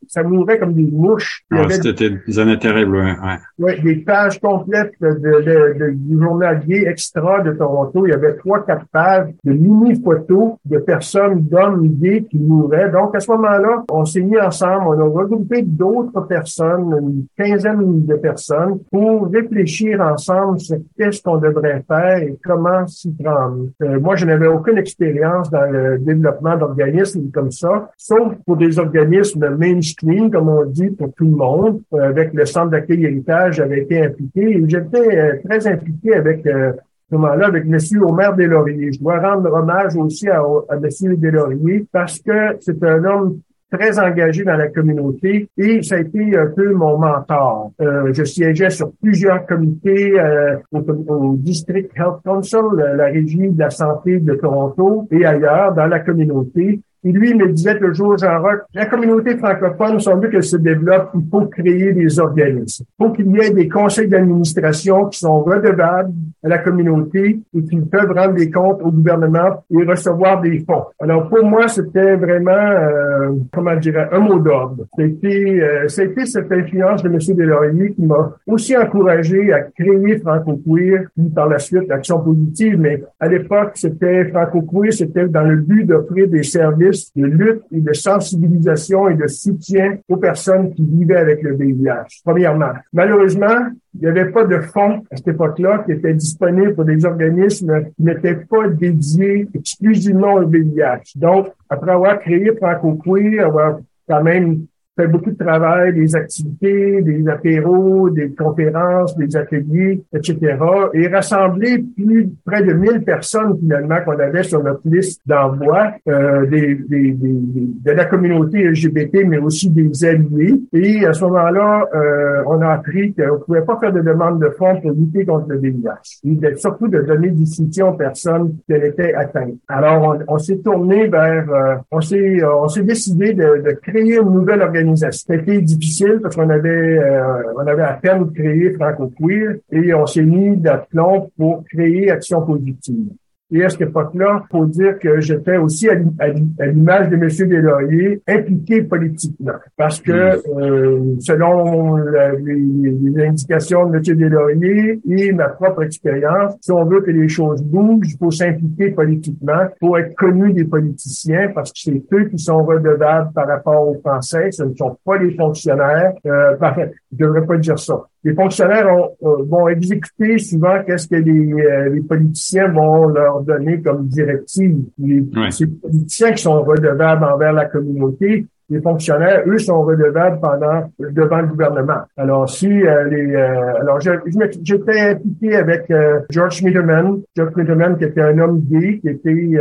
ça mourait comme des mouches. Ah, c'était des années terribles, ouais. Oui, des pages complètes de, de, de, du journal gay extra de Toronto. Il y avait trois, quatre pages de mini-photos de personnes, d'hommes gays qui mouraient. Donc, à ce moment-là, on s'est mis ensemble, on a regroupé d'autres personnes, une quinzaine de personnes, pour réfléchir ensemble sur qu'est-ce qu'on devrait faire et comment s'y prendre. Euh, moi, je n'avais aucune expérience dans le développement d'organismes comme ça, sauf pour des organismes mainstream comme on dit, pour tout le monde. Euh, avec le centre d'accueil héritage, j'avais été impliqué et j'étais euh, très impliqué avec euh, ce moment-là avec M. Omer Deslauriers. Je dois rendre hommage aussi à, à M. Deslauriers parce que c'est un homme très engagé dans la communauté et ça a été un peu mon mentor. Euh, je siégeais sur plusieurs comités euh, au, au, District Health Council, la régie de la santé de Toronto et ailleurs dans la communauté. Et lui, il me disait toujours, Jean-Roch, la communauté francophone, sans doute qu'elle se développe, il faut créer des organismes. Il faut qu'il y ait des conseils d'administration qui sont redevables à la communauté et qui peuvent rendre des comptes au gouvernement et recevoir des fonds. Alors, pour moi, c'était vraiment, euh, comment dire, un mot d'ordre. C'était, euh, c'était cette influence de M. Delaurier qui m'a aussi encouragé à créer Franco-Queer, puis par la suite, l'Action positive, mais à l'époque, c'était Franco-Queer, c'était dans le but d'offrir des services de lutte et de sensibilisation et de soutien aux personnes qui vivaient avec le VIH, premièrement. Malheureusement, il n'y avait pas de fonds à cette époque-là qui étaient disponibles pour des organismes qui n'étaient pas dédiés exclusivement au VIH. Donc, après avoir créé Franco avoir quand même fait beaucoup de travail, des activités, des apéros, des conférences, des ateliers, etc. Et rassembler plus près de 1000 personnes finalement qu'on avait sur notre liste d'envoi euh, des, des, des, de la communauté LGBT, mais aussi des alliés. Et à ce moment-là, euh, on a appris qu'on pouvait pas faire de demande de fonds pour lutter contre le VIH. Et surtout de donner du soutien aux personnes qui étaient atteintes. Alors, on, on s'est tourné vers, euh, on s'est, on s'est décidé de, de créer une nouvelle organisation c'était difficile parce qu'on avait, euh, on avait à peine créé Franco Queer et on s'est mis d'aplomb pour créer Action Positive. Et à cette époque-là, faut dire que j'étais aussi à l'image de M. Deslauriers impliqué politiquement. Parce que euh, selon les, indications de M. Deslauriers et ma propre expérience, si on veut que les choses bougent, il faut s'impliquer politiquement, il faut être connu des politiciens parce que c'est eux qui sont redevables par rapport aux Français, ce ne sont pas les fonctionnaires. Euh, je devrais pas dire ça les fonctionnaires ont, euh, vont exécuter souvent qu'est-ce que les, euh, les, politiciens vont leur donner comme directive. Les, politiciens qui sont redevables envers la communauté, les fonctionnaires, eux, sont redevables pendant devant le gouvernement. Alors, si euh, les, alors j'étais impliqué avec George Schmiederman, George Schmiederman qui était un homme gay, qui était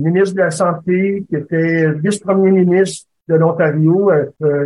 ministre de la santé, qui était vice-premier ministre de l'Ontario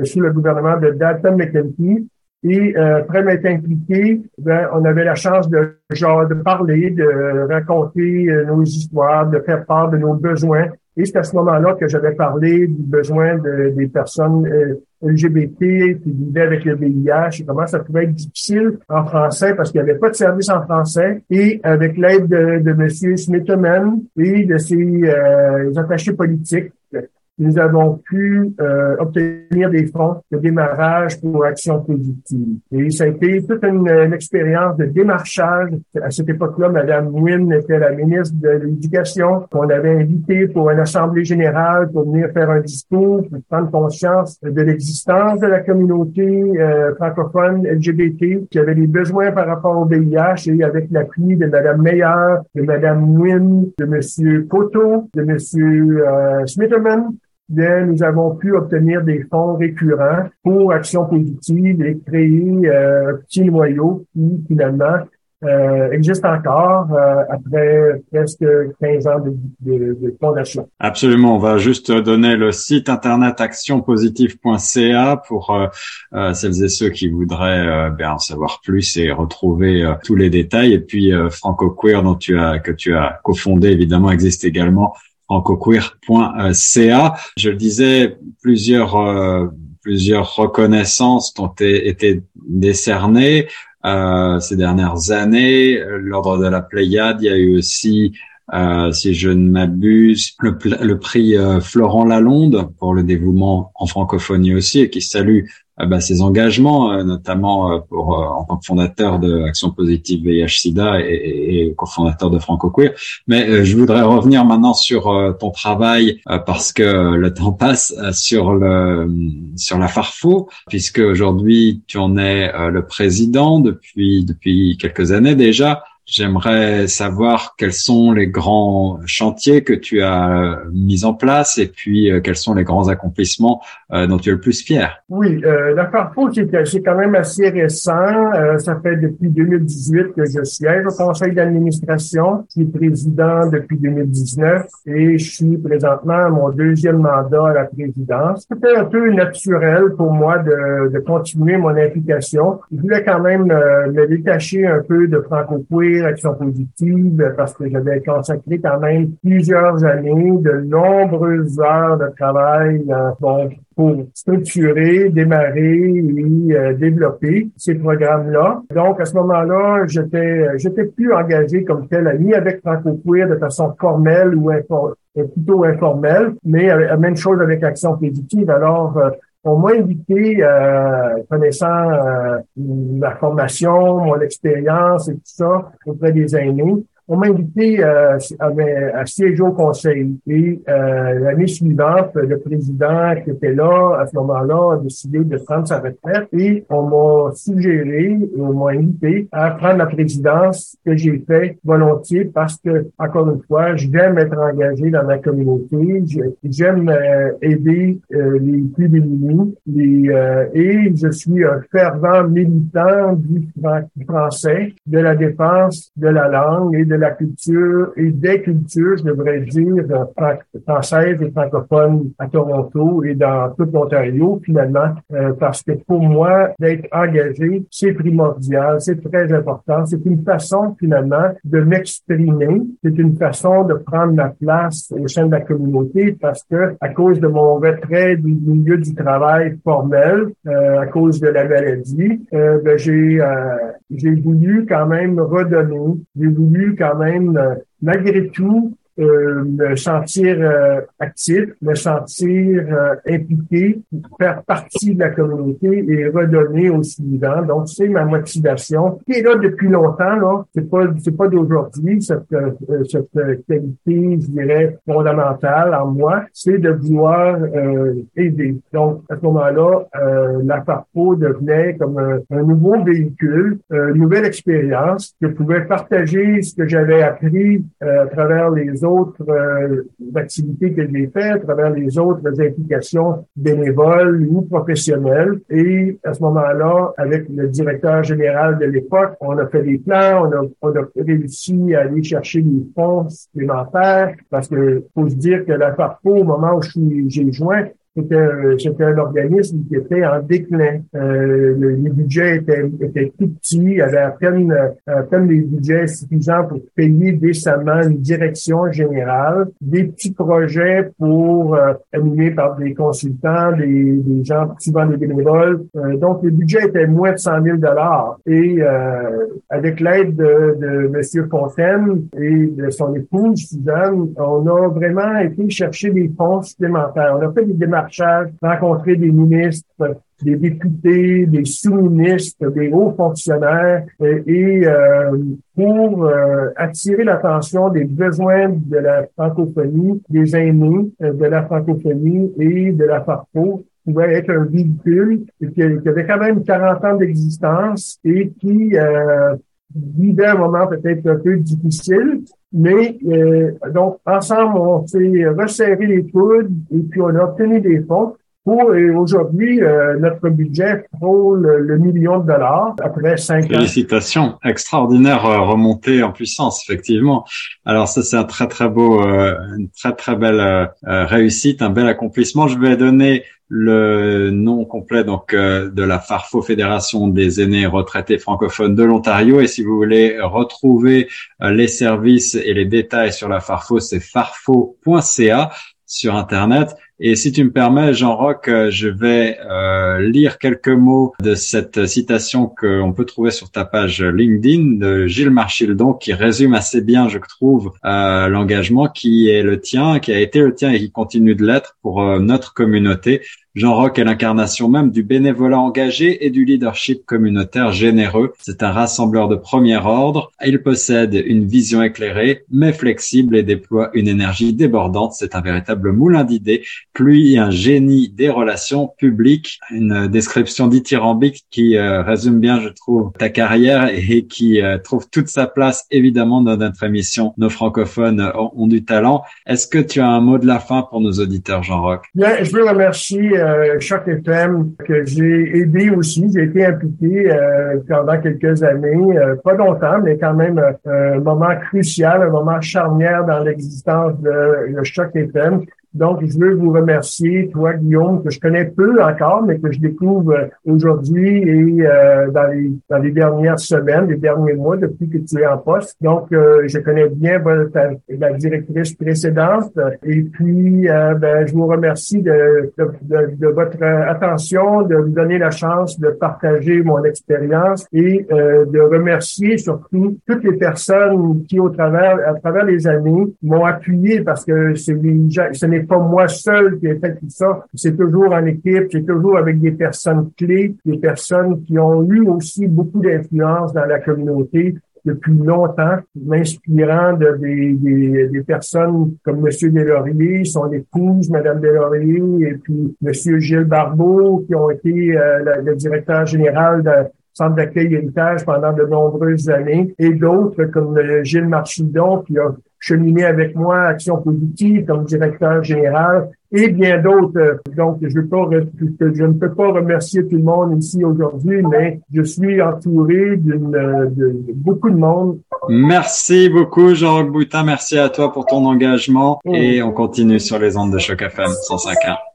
sous le gouvernement de Dalton McKenzie. Et euh, après m'être impliqué, ben, on avait la chance de genre de parler, de raconter euh, nos histoires, de faire part de nos besoins. Et c'est à ce moment-là que j'avais parlé du besoin de, des personnes euh, LGBT qui vivaient avec le VIH et comment ça pouvait être difficile en français parce qu'il n'y avait pas de service en français. Et avec l'aide de, de M. Smithman et de ses euh, attachés politiques, nous avons pu euh, obtenir des fonds de démarrage pour Action positive. Et ça a été toute une, expérience de démarchage. À cette époque-là, Mme Nguyen était la ministre de l'Éducation qu'on avait invité pour une assemblée générale pour venir faire un discours, pour prendre conscience de l'existence de la communauté euh, francophone LGBT qui avait des besoins par rapport au VIH et avec l'appui de Mme Meyer, de Mme Nguyen, de M. Coteau, de M. Euh, Smitterman, bien, nous avons pu obtenir des fonds récurrents pour Action positive et créer euh, un petit noyau qui, finalement, euh, existe encore euh, après presque 15 ans de, de, de, fondation. Absolument. On va juste donner le site internet actionpositive.ca pour euh, celles et ceux qui voudraient bien en savoir plus et retrouver tous les détails. Et puis Franco Queer dont tu as que tu as cofondé évidemment existe également francoqueer.ca. Je le disais, plusieurs euh, plusieurs reconnaissances ont été décernées euh, ces dernières années. L'ordre de la Pléiade, il y a eu aussi euh, si je ne m'abuse, le, prix Florent Lalonde pour le dévouement en francophonie aussi, et qui salue euh, bah, ses engagements, euh, notamment euh, pour en tant que fondateur de Action Positive VIH/SIDA et, et, cofondateur de Franco Queer. Mais je voudrais revenir maintenant sur ton travail parce que le temps passe sur le sur la Farfo, puisque aujourd'hui tu en es le président depuis depuis quelques années déjà. J'aimerais savoir quels sont les grands chantiers que tu as mis en place et puis euh, quels sont les grands accomplissements euh, dont tu es le plus fier. Oui, euh, la Carrefour, c'est quand même assez récent. Euh, ça fait depuis 2018 que je siège au conseil d'administration. Je suis président depuis 2019 et je suis présentement à mon deuxième mandat à la présidence. C'était un peu naturel pour moi de, de continuer mon implication. Je voulais quand même me détacher un peu de franco Action positive parce que j'avais consacré quand même plusieurs années, de nombreuses heures de travail euh, pour structurer, démarrer et euh, développer ces programmes-là. Donc, à ce moment-là, j'étais j'étais plus engagé comme tel ami avec Franco Queer de façon formelle ou plutôt informelle, mais la même chose avec Action positive. Alors, euh, on m'a invité, connaissant euh, ma formation, mon expérience et tout ça auprès des aînés, on m'a invité euh, à, siéger au conseil. Et euh, l'année suivante, le président qui était là à ce moment-là a décidé de prendre sa retraite et on m'a suggéré, on m'a invité à prendre la présidence que j'ai fait volontiers parce que, encore une fois, j'aime être engagé dans ma communauté, j'aime euh, aider euh, les plus démunis et je suis un fervent militant du français, de la défense de la langue et de la culture et des cultures, je devrais dire, françaises et francophones à Toronto et dans tout l'Ontario, finalement, euh, parce que pour moi, d'être engagé, c'est primordial, c'est très important. C'est une façon, finalement, de m'exprimer. C'est une façon de prendre ma place au sein de la communauté parce que, à cause de mon retrait du milieu du travail formel, euh, à cause de la maladie, euh, ben, j'ai j'ai voulu quand même redonner, j'ai voulu quand même euh, malgré tout, euh, me sentir euh, actif, me sentir euh, impliqué, faire partie de la communauté et redonner au suivant. Donc, c'est ma motivation qui est là depuis longtemps. Là, c'est pas c'est pas d'aujourd'hui cette cette qualité, je dirais fondamentale en moi, c'est de vouloir aider. Donc, à ce moment-là, la Farpo devenait comme un, nouveau véhicule, une nouvelle expérience que je pouvais partager ce que j'avais appris à travers les autres euh, activités que j'ai faites, à travers les autres implications bénévoles ou professionnelles. Et à ce moment-là, avec le directeur général de l'époque, on a fait des plans, on a, on a réussi à aller chercher des fonds supplémentaires parce que faut se dire que la FARPO, au moment où j'ai joint, c'était un organisme qui était en déclin. Euh, le, les budgets étaient, étaient tout petits. Avait à peine, à peine des budgets suffisants pour payer décemment une direction générale, des petits projets pour euh, animés par des consultants, des, des gens souvent des bénévoles. Euh, donc, le budget était moins de 100 000 dollars. Et euh, avec l'aide de, de M. Fontaine et de son épouse, Suzanne, on a vraiment été chercher des fonds supplémentaires. On a fait des démarches rencontrer des ministres, des députés, des sous-ministres, des hauts fonctionnaires euh, et, euh, pour euh, attirer l'attention des besoins de la francophonie, des aînés de la francophonie et de la FARPO pouvait être un véhicule qui, avait quand même 40 ans d'existence et qui vivait un moment peut-être un peu difficile, mais euh, donc, ensemble, on s'est resserré les coudes et puis on a obtenu des fonds. Pour aujourd'hui, euh, notre budget frôle le million de dollars après cinq ans. Félicitations, extraordinaire euh, remontée en puissance, effectivement. Alors ça, c'est un très très beau, une très très belle réussite, un bel accomplissement. Je vais donner le nom complet donc euh, de la Farfo Fédération des aînés retraités francophones de l'Ontario et si vous voulez retrouver euh, les services et les détails sur la Farfo c'est farfo.ca sur internet et si tu me permets, Jean-Roch, euh, je vais euh, lire quelques mots de cette citation qu'on peut trouver sur ta page LinkedIn de Gilles Marchildon, qui résume assez bien, je trouve, euh, l'engagement qui est le tien, qui a été le tien et qui continue de l'être pour notre communauté. Jean Roch est l'incarnation même du bénévolat engagé et du leadership communautaire généreux. C'est un rassembleur de premier ordre. Il possède une vision éclairée, mais flexible et déploie une énergie débordante. C'est un véritable moulin d'idées pluie, un génie des relations publiques, une description dithyrambique qui euh, résume bien, je trouve, ta carrière et qui euh, trouve toute sa place évidemment dans notre émission Nos francophones ont, du talent. Est-ce que tu as un mot de la fin pour nos auditeurs, Jean-Roch? Bien, je veux remercier euh, Choc FM que j'ai aidé aussi. J'ai été impliqué euh, pendant quelques années, pas longtemps, mais quand même un moment crucial, un moment charnière dans l'existence de, de Choc FM. Donc, je veux vous remercier, toi, Guillaume, que je connais peu encore, mais que je découvre euh, aujourd'hui et euh, dans, les, dans les dernières semaines, les derniers mois, depuis que tu es en poste. Donc, euh, je connais bien votre, la directrice précédente. Et puis, ben, je vous remercie de, de, de, votre attention, de me donner la chance de partager mon expérience et de remercier surtout toutes les personnes qui, au travers, à travers les années, m'ont appuyé parce que c'est ce n'est pas moi seul qui ai fait tout ça. C'est toujours en équipe, c'est toujours avec des personnes clés, des personnes qui ont eu aussi beaucoup d'influence dans la communauté depuis longtemps, m'inspirant de des, des, personnes comme Monsieur Delaurier, son épouse, Madame Delaurier, et puis Monsieur Gilles Barbeau, qui ont été euh, le, directeur général de centre d'accueil héritage pendant de nombreuses années, et d'autres comme euh, Gilles Marchidon, qui a cheminer avec moi Action Positive comme directeur général et bien d'autres. Donc, je, pas, je ne peux pas remercier tout le monde ici aujourd'hui, mais je suis entouré d'une, de, beaucoup de monde. Merci beaucoup, Jean-Roch Boutin. Merci à toi pour ton engagement mm. et on continue sur les ondes de Choc FM 105.1.